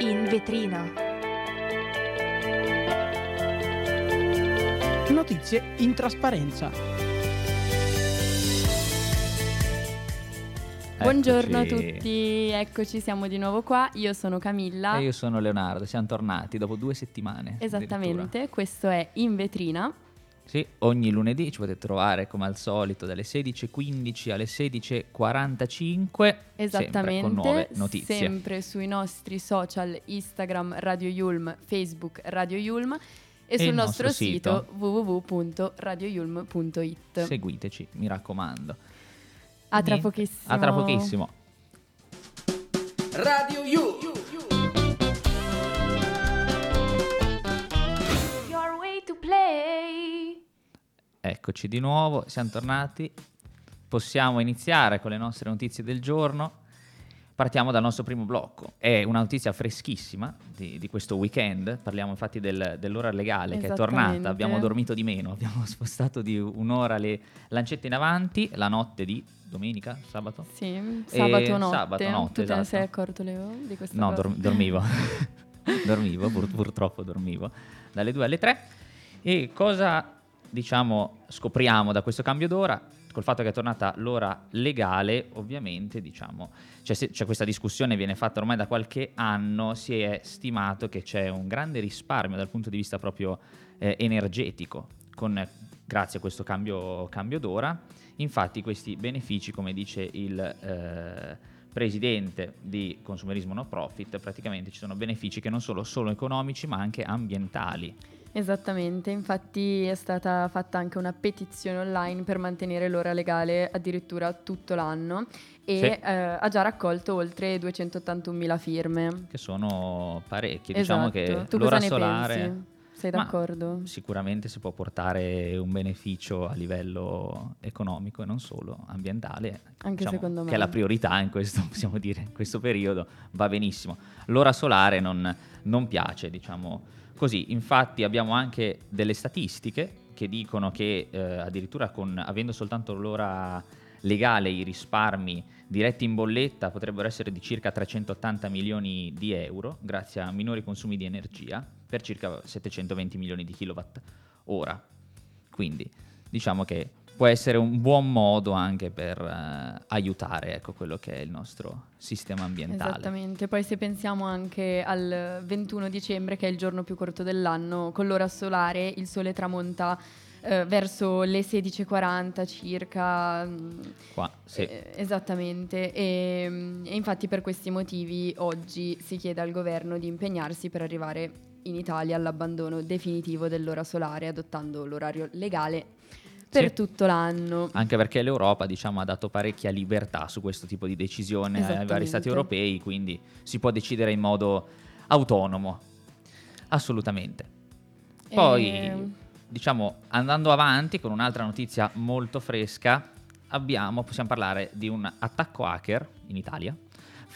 In vetrina. Notizie in trasparenza. Buongiorno a Eccoci. tutti, eccoci, siamo di nuovo qua. Io sono Camilla. E io sono Leonardo, siamo tornati dopo due settimane. Esattamente, addirittura. questo è In Vetrina. Sì, ogni lunedì ci potete trovare come al solito dalle 16.15 alle 16.45. Esattamente, Sempre con nuove notizie. sempre sui nostri social Instagram Radio Yulm, Facebook Radio Yulm e, sul il nostro, nostro sito, sito. www.radioyulm.it. Seguiteci, mi raccomando. a tra pochissimo. A tra pochissimo. Radio You. Eccoci di nuovo, siamo tornati. Possiamo iniziare con le nostre notizie del giorno. Partiamo dal nostro primo blocco. È una notizia freschissima di, di questo weekend. Parliamo infatti del- dell'ora legale che è tornata. Abbiamo dormito di meno, abbiamo spostato di un'ora le lancette in avanti la notte di domenica, sabato? Sì, sabato notte. sabato notte, tu te ne esatto. sei accorto Leo di questa No, cosa? dor- dormivo. dormivo, pur- purtroppo dormivo. Dalle 2 alle 3. E cosa, diciamo, scopriamo da questo cambio d'ora? Col fatto che è tornata l'ora legale, ovviamente, diciamo, c'è, se- c'è questa discussione, viene fatta ormai da qualche anno, si è stimato che c'è un grande risparmio dal punto di vista proprio eh, energetico, con, grazie a questo cambio, cambio d'ora. Infatti questi benefici, come dice il eh, presidente di Consumerismo No Profit, praticamente ci sono benefici che non sono solo economici ma anche ambientali. Esattamente, infatti è stata fatta anche una petizione online per mantenere l'ora legale addirittura tutto l'anno e Sì. eh, ha già raccolto oltre 281.000 firme. che sono parecchi. Esatto. Diciamo che tu l'ora solare pensi? Sei Ma d'accordo? sicuramente si può portare un beneficio a livello economico e non solo ambientale. Anche diciamo, secondo me. Che è la priorità in questo, possiamo dire, in questo periodo, va benissimo. L'ora solare non, non piace, diciamo così. Infatti abbiamo anche delle statistiche che dicono che eh, addirittura con, avendo soltanto l'ora legale i risparmi diretti in bolletta potrebbero essere di circa 380 milioni di euro grazie a minori consumi di energia per circa 720 milioni di kilowatt ora. Quindi diciamo che può essere un buon modo anche per eh, aiutare ecco, quello che è il nostro sistema ambientale. Esattamente, poi se pensiamo anche al 21 dicembre che è il giorno più corto dell'anno, con l'ora solare il sole tramonta eh, verso le 16.40 circa. Qua, sì. Eh, esattamente, e, e infatti per questi motivi oggi si chiede al governo di impegnarsi per arrivare in Italia all'abbandono definitivo dell'ora solare, adottando l'orario legale per Sì. tutto l'anno. Anche perché l'Europa diciamo, ha dato parecchia libertà su questo tipo di decisione ai vari stati europei, quindi si può decidere in modo autonomo. Assolutamente. Poi, E- diciamo, andando avanti con un'altra notizia molto fresca, abbiamo, possiamo parlare di un attacco hacker in Italia,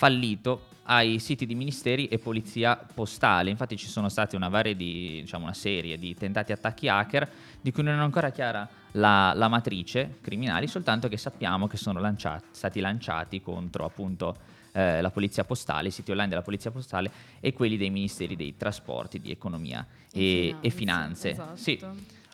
fallito ai siti di ministeri e polizia postale. Infatti ci sono stati una, varie di, diciamo, una serie di tentati attacchi hacker di cui non è ancora chiara la, la matrice criminali, soltanto che sappiamo che sono lanciati- stati lanciati contro appunto eh, la polizia postale, i siti online della polizia postale e quelli dei ministeri dei trasporti, di economia e, e finanze. esatto. Sì,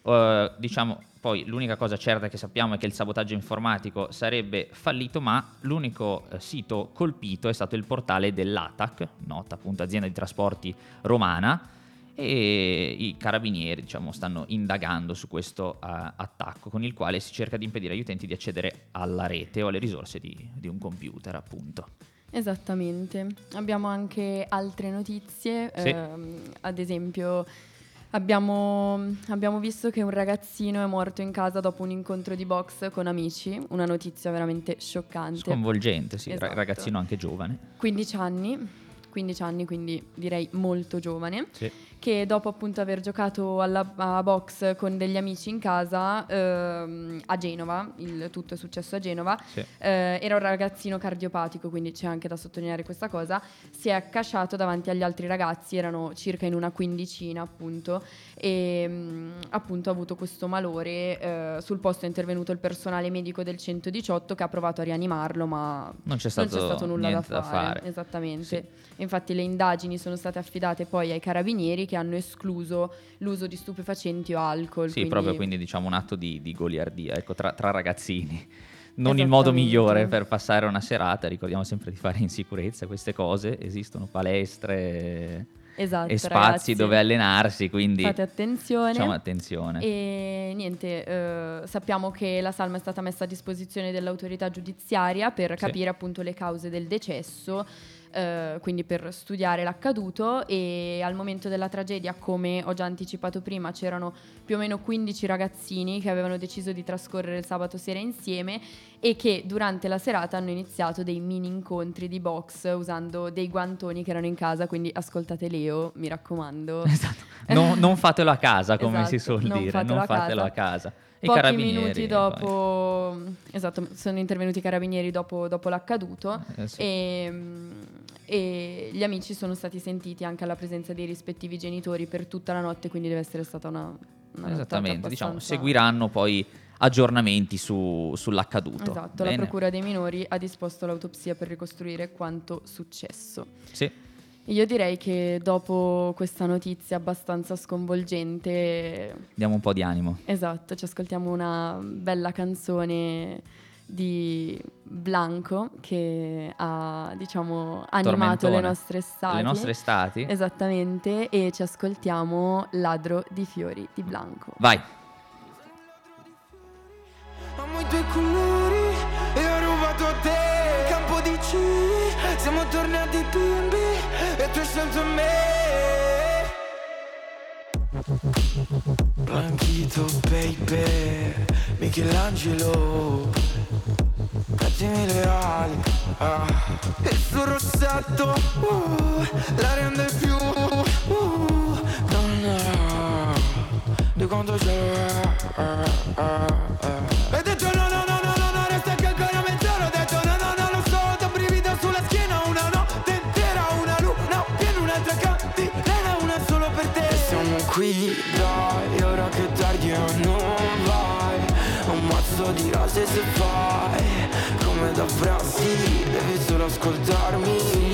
Uh, diciamo, poi l'unica cosa certa che sappiamo è che il sabotaggio informatico sarebbe fallito, ma l'unico eh, sito colpito è stato il portale dell'ATAC, nota appunto azienda di trasporti romana, e i carabinieri diciamo, stanno indagando su questo eh, attacco con il quale si cerca di impedire agli utenti di accedere alla rete o alle risorse di, di un computer appunto. Esattamente. Abbiamo anche altre notizie, Sì. ehm, ad esempio abbiamo, abbiamo visto che un ragazzino è morto in casa dopo un incontro di box con amici, una notizia veramente scioccante. Sconvolgente, sì, Esatto. ragazzino anche giovane. 15 anni, 15 anni, quindi direi molto giovane. Sì. Che dopo appunto aver giocato alla, a box con degli amici in casa ehm, a Genova, il tutto è successo a Genova, Sì. eh, era un ragazzino cardiopatico, quindi c'è anche da sottolineare questa cosa, si è accasciato davanti agli altri ragazzi, erano circa in una quindicina appunto, e mh, appunto ha avuto questo malore, eh, sul posto è intervenuto il personale medico del 118 che ha provato a rianimarlo, ma Non c'è non stato, c'è stato nulla da fare, da fare. esattamente. Sì. Infatti le indagini sono state affidate poi ai carabinieri che hanno escluso l'uso di stupefacenti o alcol. Sì, proprio quindi diciamo un atto di, di goliardia, ecco, tra, tra ragazzini. Non il modo migliore per passare una serata, ricordiamo sempre di fare in sicurezza queste cose, esistono palestre Esatto, e spazi ragazzi, dove allenarsi, quindi Fate attenzione. facciamo attenzione. E niente, eh, sappiamo che la salma è stata messa a disposizione dell'autorità giudiziaria per Sì. capire appunto le cause del decesso, eh, quindi per studiare l'accaduto e al momento della tragedia, come ho già anticipato prima, c'erano più o meno 15 ragazzini che avevano deciso di trascorrere il sabato sera insieme e che durante la serata hanno iniziato dei mini incontri di box usando dei guantoni che erano in casa, quindi ascoltate Leo, mi raccomando. Esatto. Non, non fatelo a casa, come si Esatto, suol non dire, fatelo non a fatelo casa. a casa. I Pochi carabinieri, minuti dopo, esatto, sono intervenuti i carabinieri dopo, dopo l'accaduto Eh, e, mm, e gli amici sono stati sentiti anche alla presenza dei rispettivi genitori per tutta la notte, quindi deve essere stata una... una Esattamente, diciamo, abbastanza- seguiranno poi aggiornamenti su- sull'accaduto. Esatto, la Bene? Procura dei minori ha disposto l'autopsia per ricostruire quanto successo. Sì. Io direi che dopo questa notizia abbastanza sconvolgente Diamo un po' di animo. Esatto, ci ascoltiamo una bella canzone di Blanco che ha, diciamo, animato le nostre estati. Le nostre estati? Esattamente, e ci ascoltiamo Ladro di fiori di Blanco. Vai. Scelto me. Blanchito baby, Michelangelo Mettimi le ali ah. Il suo rossetto uh, la rende più uh, donna di quanto c'è Hai qui dai ora che tardi o non vai. Un mazzo di rose se fai Come da prassi devi solo ascoltarmi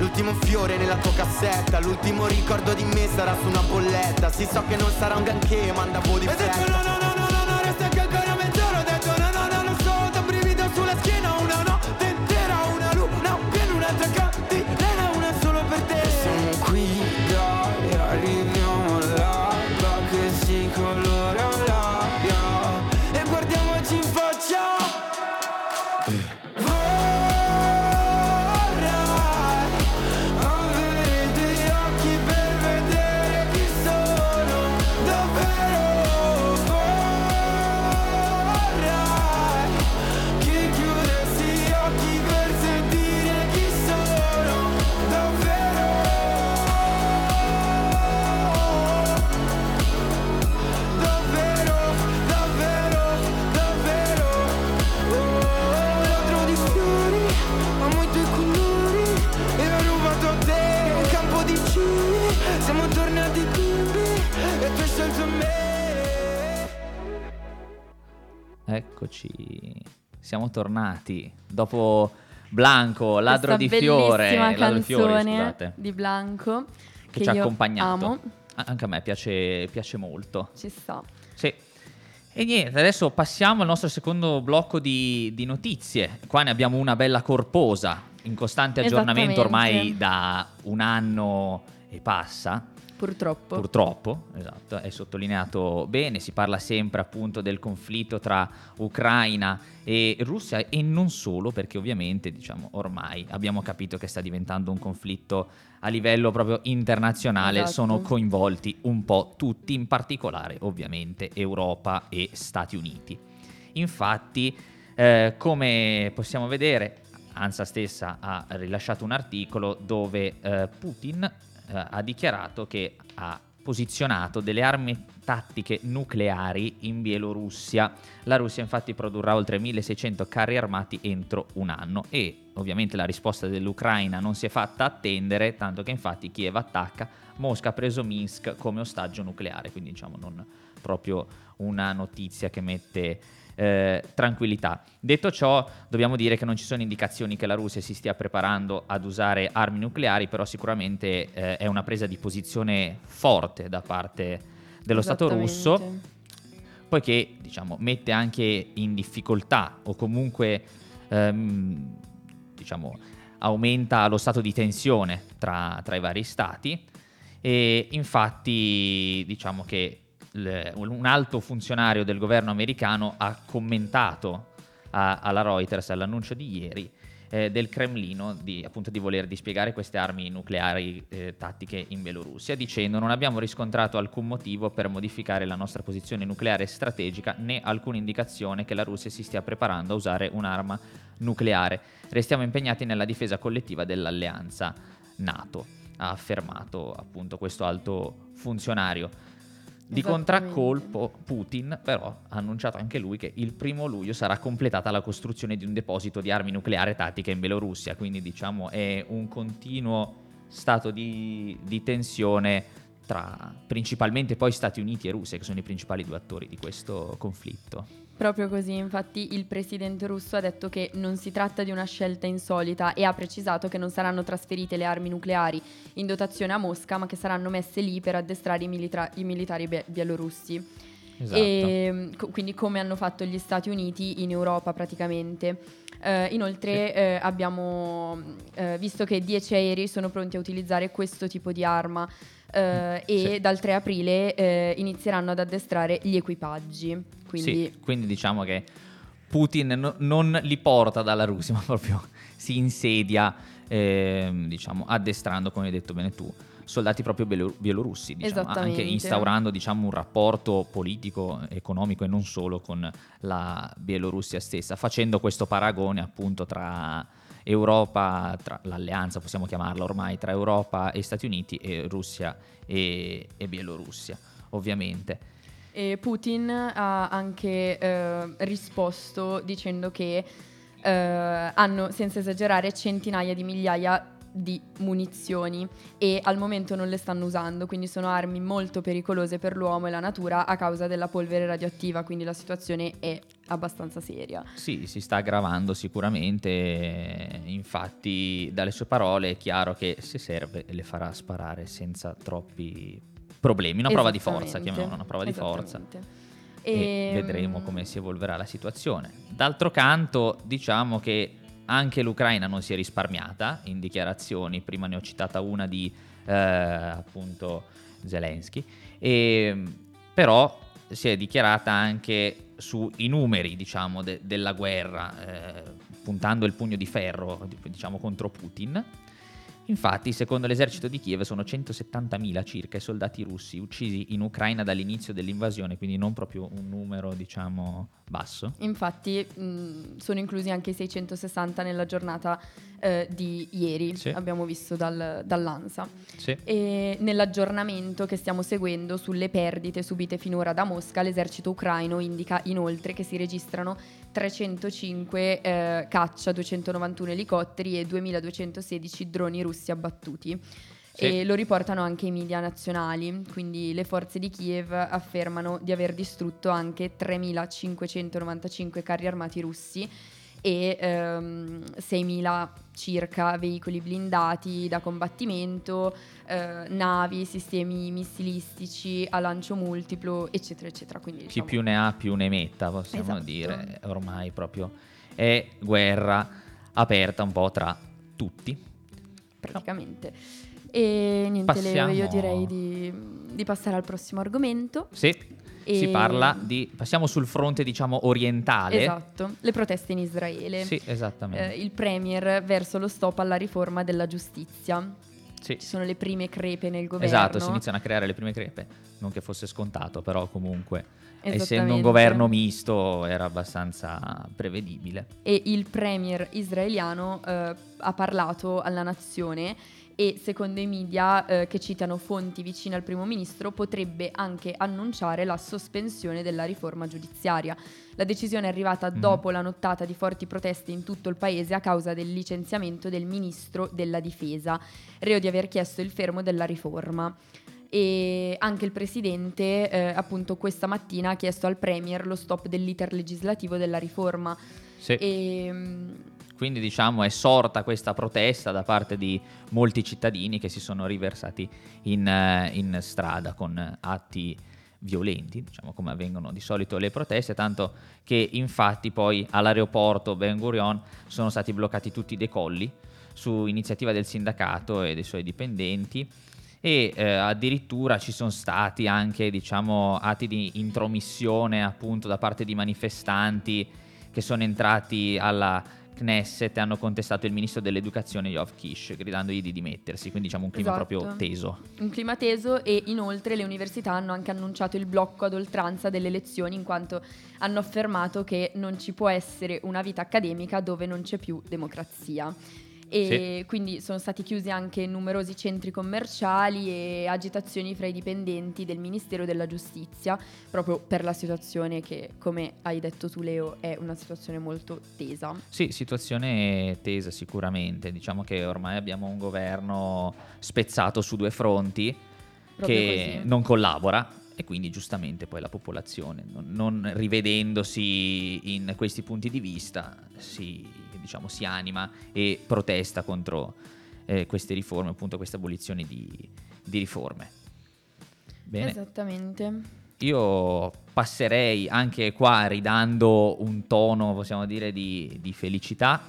L'ultimo fiore nella tua cassetta L'ultimo ricordo di me sarà su una bolletta. Si so che non sarà un granché ma andavo di fretta Eccoci. Siamo tornati. Dopo Blanco, ladro di fiore. Ladro di canzone scusate. di Blanco Che ci ha accompagnato. amo. anche a me piace, piace molto. Ci sta. Sì. E niente, adesso passiamo al nostro secondo blocco di, di notizie. Qua ne abbiamo una bella corposa, in costante aggiornamento ormai da un anno e passa. Purtroppo. Purtroppo, esatto, è sottolineato bene, si parla sempre appunto del conflitto tra Ucraina e Russia e non solo perché ovviamente diciamo ormai abbiamo capito che sta diventando un conflitto a livello proprio internazionale, Esatto. sono coinvolti un po' tutti, in particolare ovviamente Europa e Stati Uniti. Infatti, eh, come possiamo vedere, ANSA stessa ha rilasciato un articolo dove eh, Putin eh, ha dichiarato che ha posizionato delle armi tattiche nucleari in Bielorussia. La Russia infatti produrrà oltre 1600 carri armati entro un anno e ovviamente la risposta dell'Ucraina non si è fatta attendere, tanto che infatti Kiev attacca, Mosca ha preso Minsk come ostaggio nucleare, quindi diciamo non proprio una notizia che mette eh, tranquillità. Detto ciò, dobbiamo dire che non ci sono indicazioni che la Russia si stia preparando ad usare armi nucleari, però sicuramente eh, è una presa di posizione forte da parte dello Stato russo, poiché diciamo, mette anche in difficoltà o comunque ehm, diciamo, aumenta lo stato di tensione tra, tra i vari stati e infatti diciamo che l- un alto funzionario del governo americano ha commentato a- alla Reuters all'annuncio di ieri eh, del Cremlino di, appunto, di voler dispiegare queste armi nucleari eh, tattiche in Bielorussia, dicendo non abbiamo riscontrato alcun motivo per modificare la nostra posizione nucleare strategica né alcuna indicazione che la Russia si stia preparando a usare un'arma nucleare. Restiamo impegnati nella difesa collettiva dell'alleanza NATO, ha affermato appunto questo alto funzionario. Di contraccolpo Putin però ha annunciato anche lui che il primo luglio sarà completata la costruzione di un deposito di armi nucleari tattiche in Bielorussia, quindi diciamo è un continuo stato di, di tensione tra principalmente poi Stati Uniti e Russia che sono i principali due attori di questo conflitto. Proprio così, infatti il presidente russo ha detto che non si tratta di una scelta insolita e ha precisato che non saranno trasferite le armi nucleari in dotazione a Mosca, ma che saranno messe lì per addestrare i, militra- i militari bie- bielorussi. Esatto. E, co- quindi come hanno fatto gli Stati Uniti in Europa praticamente. Eh, inoltre eh, abbiamo eh, visto che 10 aerei sono pronti a utilizzare questo tipo di arma eh, e Sì. dal 3 aprile eh, inizieranno ad addestrare gli equipaggi. Quindi Sì, quindi diciamo che Putin no- non li porta dalla Russia, ma proprio si insedia, ehm, diciamo, addestrando, come hai detto bene tu, soldati proprio bielo- bielorussi, diciamo, anche instaurando diciamo, un rapporto politico, economico e non solo con la Bielorussia stessa, facendo questo paragone appunto tra Europa, tra l'alleanza possiamo chiamarla ormai, tra Europa e Stati Uniti e Russia e, e Bielorussia, ovviamente. E Putin ha anche eh, risposto dicendo che eh, hanno, senza esagerare, centinaia di migliaia di munizioni e al momento non le stanno usando, quindi sono armi molto pericolose per l'uomo e la natura a causa della polvere radioattiva, quindi la situazione è abbastanza seria. Sì, si sta aggravando sicuramente, infatti dalle sue parole è chiaro che se serve le farà sparare senza troppi problemi, una prova di forza, chiamiamola una prova di forza. Esattamente. E Ehm, vedremo come si evolverà la situazione. D'altro canto, diciamo che anche l'Ucraina non si è risparmiata in dichiarazioni, prima ne ho citata una di eh, appunto Zelensky, e, però si è dichiarata anche sui numeri diciamo, de- della guerra, eh, puntando il pugno di ferro diciamo, contro Putin. Infatti, secondo l'esercito di Kiev, sono 170.000 circa i soldati russi uccisi in Ucraina dall'inizio dell'invasione, quindi non proprio un numero, diciamo, basso. Infatti mh, sono inclusi anche i 660 nella giornata eh, di ieri, Sì. abbiamo visto dal- dall'ANSA. Sì. E nell'aggiornamento che stiamo seguendo sulle perdite subite finora da Mosca, l'esercito ucraino indica inoltre che si registrano 305 eh, caccia, 291 elicotteri e 2216 droni russi abbattuti. Sì. E lo riportano anche i media nazionali, quindi le forze di Kiev affermano di aver distrutto anche 3595 carri armati russi e ehm, 6.000 circa veicoli blindati da combattimento, eh, navi, sistemi missilistici a lancio multiplo, eccetera, eccetera. Quindi, Chi diciamo, più ne ha più ne metta, possiamo Esatto. dire. Ormai proprio è guerra aperta un po' tra tutti. praticamente. E niente, Passiamo- io direi di, di passare al prossimo argomento. Sì, si E- parla di... Passiamo sul fronte, diciamo, orientale. Esatto, le proteste in Israele. Sì, esattamente. Eh, il Premier verso lo stop alla riforma della giustizia. Sì. Ci sono le prime crepe nel governo. Esatto, si iniziano a creare le prime crepe. Non che fosse scontato, però comunque, essendo un governo misto, era abbastanza prevedibile. E il Premier israeliano eh, ha parlato alla nazione e secondo i media eh, che citano fonti vicine al primo ministro potrebbe anche annunciare la sospensione della riforma giudiziaria. La decisione è arrivata Mhm. dopo la nottata di forti proteste in tutto il paese a causa del licenziamento del ministro della difesa, reo di aver chiesto il fermo della riforma. E anche il presidente, eh, appunto, questa mattina ha chiesto al Premier lo stop dell'iter legislativo della riforma. Sì. E, mm, Quindi diciamo è sorta questa protesta da parte di molti cittadini che si sono riversati in, eh, in strada con atti violenti, diciamo come avvengono di solito le proteste, tanto che infatti poi all'aeroporto Ben Gurion sono stati bloccati tutti i decolli su iniziativa del sindacato e dei suoi dipendenti e eh, addirittura ci sono stati anche diciamo atti di intromissione appunto da parte di manifestanti che sono entrati alla Knesset hanno contestato il ministro dell'educazione Yov Kish gridandogli di dimettersi, quindi diciamo un clima Esatto. proprio teso. un clima teso e inoltre le università hanno anche annunciato il blocco ad oltranza delle lezioni in quanto hanno affermato che non ci può essere una vita accademica dove non c'è più democrazia. E quindi sono stati chiusi anche numerosi centri commerciali e agitazioni fra i dipendenti del Ministero della Giustizia, proprio per la situazione che, come hai detto tu Leo, è una situazione molto tesa. Sì, situazione tesa sicuramente, diciamo che ormai abbiamo un governo spezzato su due fronti Proprio che così. non collabora e quindi giustamente poi la popolazione, non, non rivedendosi in questi punti di vista, si, diciamo, si anima e protesta contro eh, queste riforme, appunto questa abolizione di, di riforme. Bene. Esattamente. Io passerei anche qua ridando un tono, possiamo dire, di, di felicità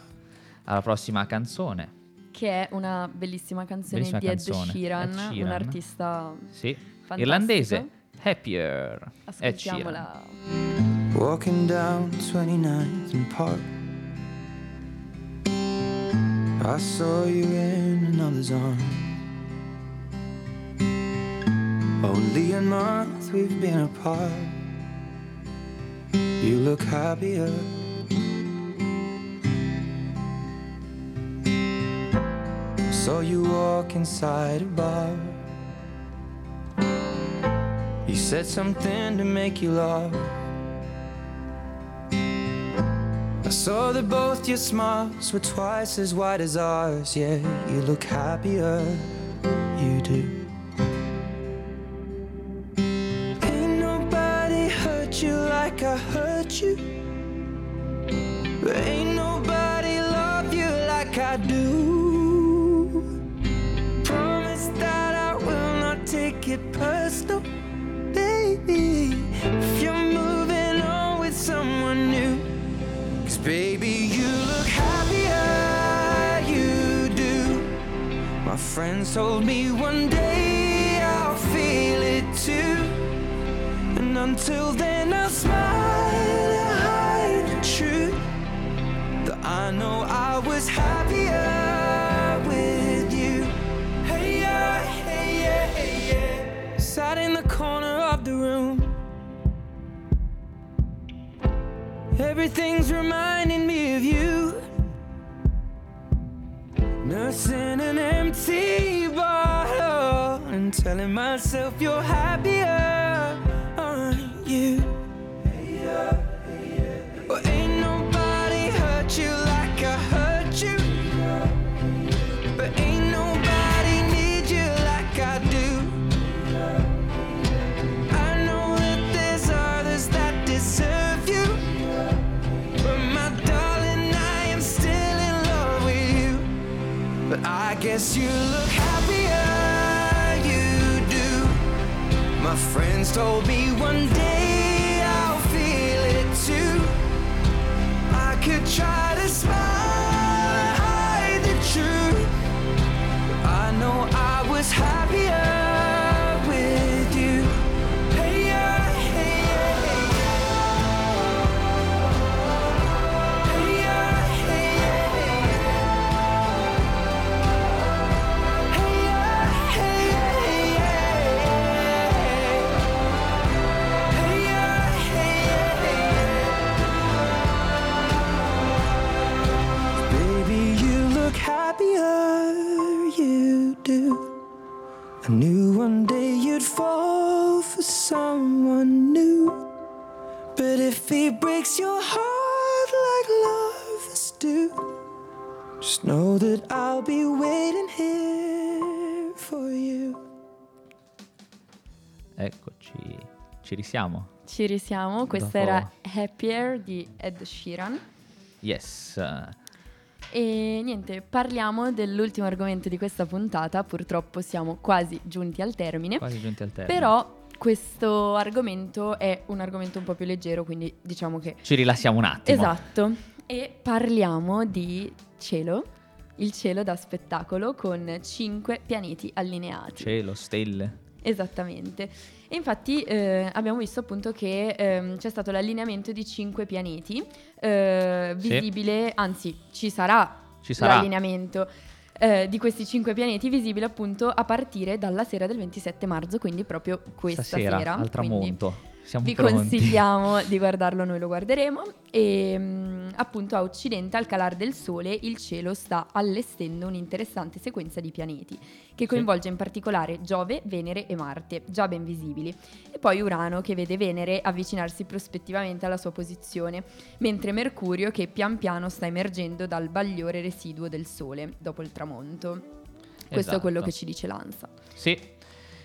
alla prossima canzone. Che è una bellissima canzone Bellissima di Ed canzone, Sheeran, Ed Sheeran. un artista Sì, fantastico. irlandese, Happier. Ed. Ascoltiamola. Walking down 29th and Park. I saw you in another's arm. Only a month we've been apart. You look happier. Saw you walk inside a bar. You said something to make you laugh. I saw that both your smiles were twice as wide as ours. Yeah, you look happier, you do. Ain't nobody hurt you like I hurt you. Friends told me one day I'll feel it too. And until then, I'll smile and hide the truth. That I know I was happier with you. Hey, yeah, hey, yeah, hey, yeah. Sat in the corner of the room. Everything's reminding me of you. Nursing an empty bottle and telling myself you're happier, aren't you? Told me one day Eccoci, ci risiamo. Ci risiamo, questa Dopo- era Happier di Ed Sheeran. Yes. E niente, parliamo dell'ultimo argomento di questa puntata, purtroppo siamo quasi giunti al termine, quasi giunti al termine. però questo argomento è un argomento un po' più leggero, quindi diciamo che... Ci rilassiamo un attimo. Esatto, e parliamo di cielo, il cielo da spettacolo con cinque pianeti allineati. Cielo, stelle. Esattamente. E infatti eh, abbiamo visto appunto che ehm, c'è stato l'allineamento di cinque pianeti, eh, Sì. visibile, anzi ci sarà, Ci sarà. l'allineamento eh, di questi cinque pianeti visibile appunto a partire dalla sera del 27 marzo, quindi proprio questa Stasera, sera. al quindi tramonto. Siamo vi pronti. consigliamo di guardarlo, noi lo guarderemo. E mm, appunto a occidente, al calar del sole, il cielo sta allestendo un'interessante sequenza di pianeti che coinvolge in particolare Giove, Venere e Marte, già ben visibili, e poi Urano che vede Venere avvicinarsi prospettivamente alla sua posizione, mentre Mercurio che pian piano sta emergendo dal bagliore residuo del sole dopo il tramonto. Questo Esatto. è quello che ci dice l'ANSA. Sì.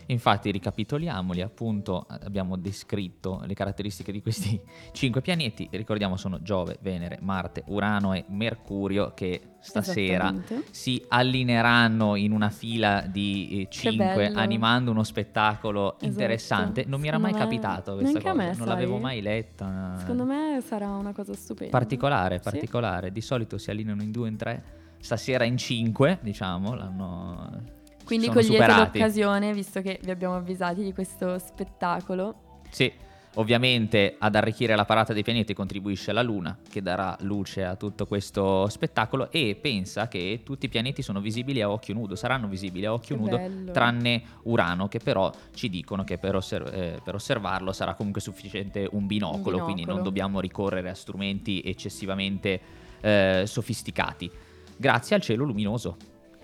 Infatti, ricapitoliamoli, appunto, abbiamo descritto le caratteristiche di questi cinque pianeti. Ricordiamo sono Giove, Venere, Marte, Urano e Mercurio che stasera si allineeranno in una fila di eh, cinque, animando uno spettacolo Esatto. interessante. Non mi era mai me- capitato questa neanche cosa, me, non sai. l'avevo mai letta. Secondo me sarà una cosa stupenda. particolare, Sì. particolare. Di solito si allineano in due, in tre. Stasera in cinque, diciamo, l'hanno Quindi sono cogliete superati. l'occasione, visto che vi abbiamo avvisati di questo spettacolo. Sì, ovviamente ad arricchire la parata dei pianeti contribuisce la Luna, che darà luce a tutto questo spettacolo e pensa che tutti i pianeti sono visibili a occhio nudo, saranno visibili a occhio Che nudo, bello. tranne Urano, che però ci dicono che per, osser- eh, per osservarlo sarà comunque sufficiente un binocolo, Un quindi non binocolo. dobbiamo ricorrere a strumenti eccessivamente eh, sofisticati. Grazie al cielo luminoso.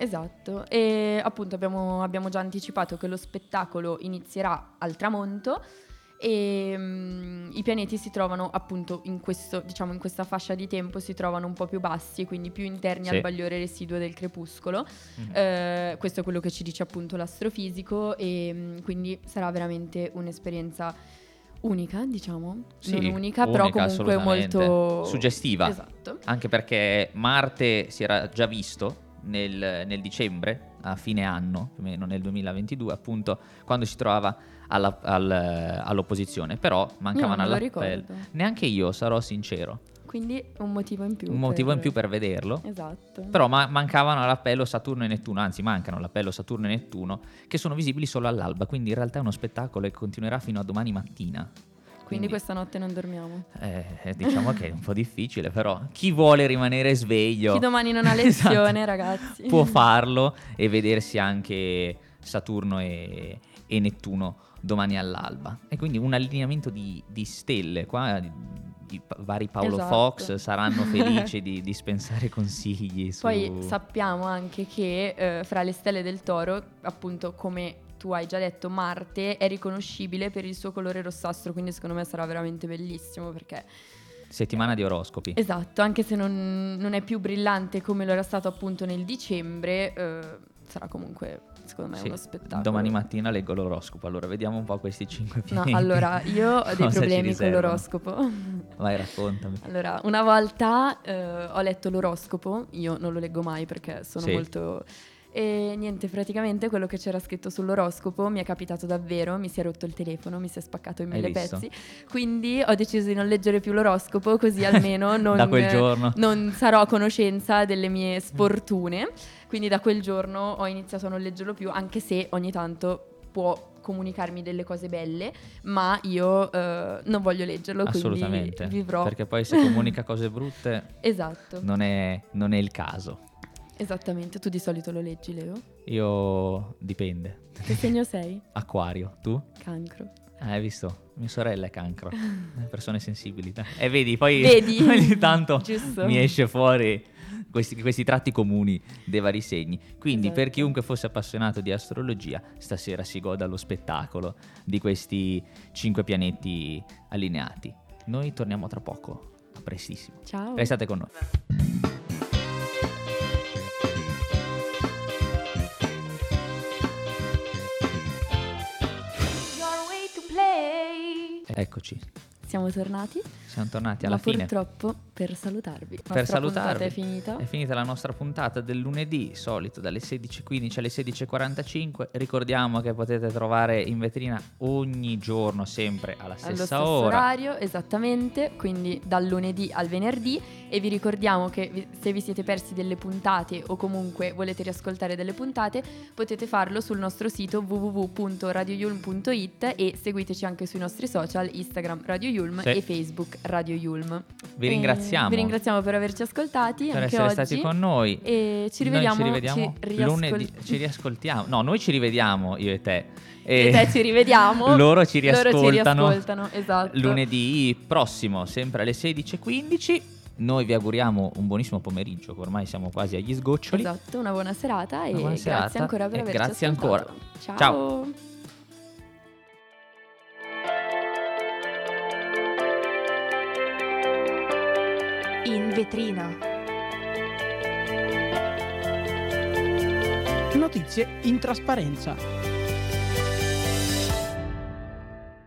Esatto, e appunto abbiamo, abbiamo già anticipato che lo spettacolo inizierà al tramonto e mm, i pianeti si trovano appunto in, questo, diciamo, in questa fascia di tempo, si trovano un po' più bassi, quindi più interni Sì. al bagliore residuo del crepuscolo. Mhm. Eh, questo è quello che ci dice appunto l'astrofisico e mm, quindi sarà veramente un'esperienza unica, diciamo, Sì, non unica, però unica, comunque assolutamente. molto Suggestiva. Esatto. Anche perché Marte si era già visto nel, nel dicembre, a fine anno, più o meno nel 2022, appunto, quando si trovava alla- al- all'opposizione. Però mancavano lo all'appello. Neanche io, sarò sincero. Quindi un motivo in più. Un motivo in più per vederlo. Esatto. Però ma- mancavano all'appello Saturno e Nettuno, anzi mancano l'appello Saturno e Nettuno, che sono visibili solo all'alba, quindi in realtà è uno spettacolo che continuerà fino a domani mattina. Quindi questa notte non dormiamo. Eh, diciamo che è un po' difficile, però chi vuole rimanere sveglio Chi domani non ha Esatto. lezione, ragazzi. può farlo e vedersi anche Saturno e, e Nettuno domani all'alba. E quindi un allineamento di, di stelle qua. Di, di vari Paolo Esatto. Fox saranno felici di dispensare consigli su... Poi sappiamo anche che eh, fra le stelle del toro, appunto come tu hai già detto, Marte è riconoscibile per il suo colore rossastro, quindi secondo me sarà veramente bellissimo perché... settimana di oroscopi. Esatto, anche se non, non è più brillante come lo era stato appunto nel dicembre, eh, sarà comunque, secondo me, Sì, uno spettacolo. Domani mattina leggo l'oroscopo, allora vediamo un po' questi cinque No, pianeti. allora, io ho dei problemi con l'oroscopo. Vai, raccontami. Allora, una volta eh, ho letto l'oroscopo, io non lo leggo mai perché sono Sì. molto... E niente, praticamente quello che c'era scritto sull'oroscopo mi è capitato davvero, mi si è rotto il telefono, mi si è spaccato in mille pezzi, quindi ho deciso di non leggere più l'oroscopo così almeno non, non sarò a conoscenza delle mie sfortune. Quindi da quel giorno ho iniziato a non leggerlo più, anche se ogni tanto può comunicarmi delle cose belle, ma io eh, non voglio leggerlo, Assolutamente. quindi vivrò. Perché poi se comunica cose brutte Esatto, non è, non è il caso. Esattamente. Tu di solito lo leggi, Leo? Io dipende. Che segno sei? Acquario, tu? Cancro. Ah, hai visto? Mia sorella è cancro. Eh, Persone sensibili. E vedi, poi Vedi? ogni tanto Giusto. mi esce fuori questi, questi tratti comuni dei vari segni. Quindi Esatto. per chiunque fosse appassionato di astrologia, stasera si goda lo spettacolo di questi cinque pianeti allineati. Noi torniamo tra poco. A prestissimo. Ciao. Restate con noi. Eccoci, Siamo tornati, siamo tornati ma alla fine. purtroppo per salutarvi. La per salutarvi. è finita. È finita la nostra puntata del lunedì, solito dalle 16.15 alle 16.45. Ricordiamo che potete trovare in vetrina ogni giorno, sempre alla allo stessa stesso ora. orario, esattamente, quindi dal lunedì al venerdì e vi ricordiamo che vi- se vi siete persi delle puntate o comunque volete riascoltare delle puntate, potete farlo sul nostro sito www.radioyulm.it e seguiteci anche sui nostri social Instagram Radio Yulm Sì. e Facebook Radio Yulm. Vi E ringraziamo Vi ringraziamo per averci ascoltati per anche essere oggi. stati con noi. E ci Noi rivediamo, ci rivediamo ci riascol- lunedì. Ci riascoltiamo. No, noi ci rivediamo, io e te. E te ci rivediamo. Loro ci riascoltano. Loro ci riascoltano, esatto. Lunedì prossimo, sempre alle 16.15. Noi vi auguriamo un buonissimo pomeriggio, che ormai siamo quasi agli sgoccioli. Esatto, una buona serata e Una buona grazie serata ancora per e averci grazie ascoltato. ancora. Ciao. Ciao. In vetrina. Notizie in trasparenza.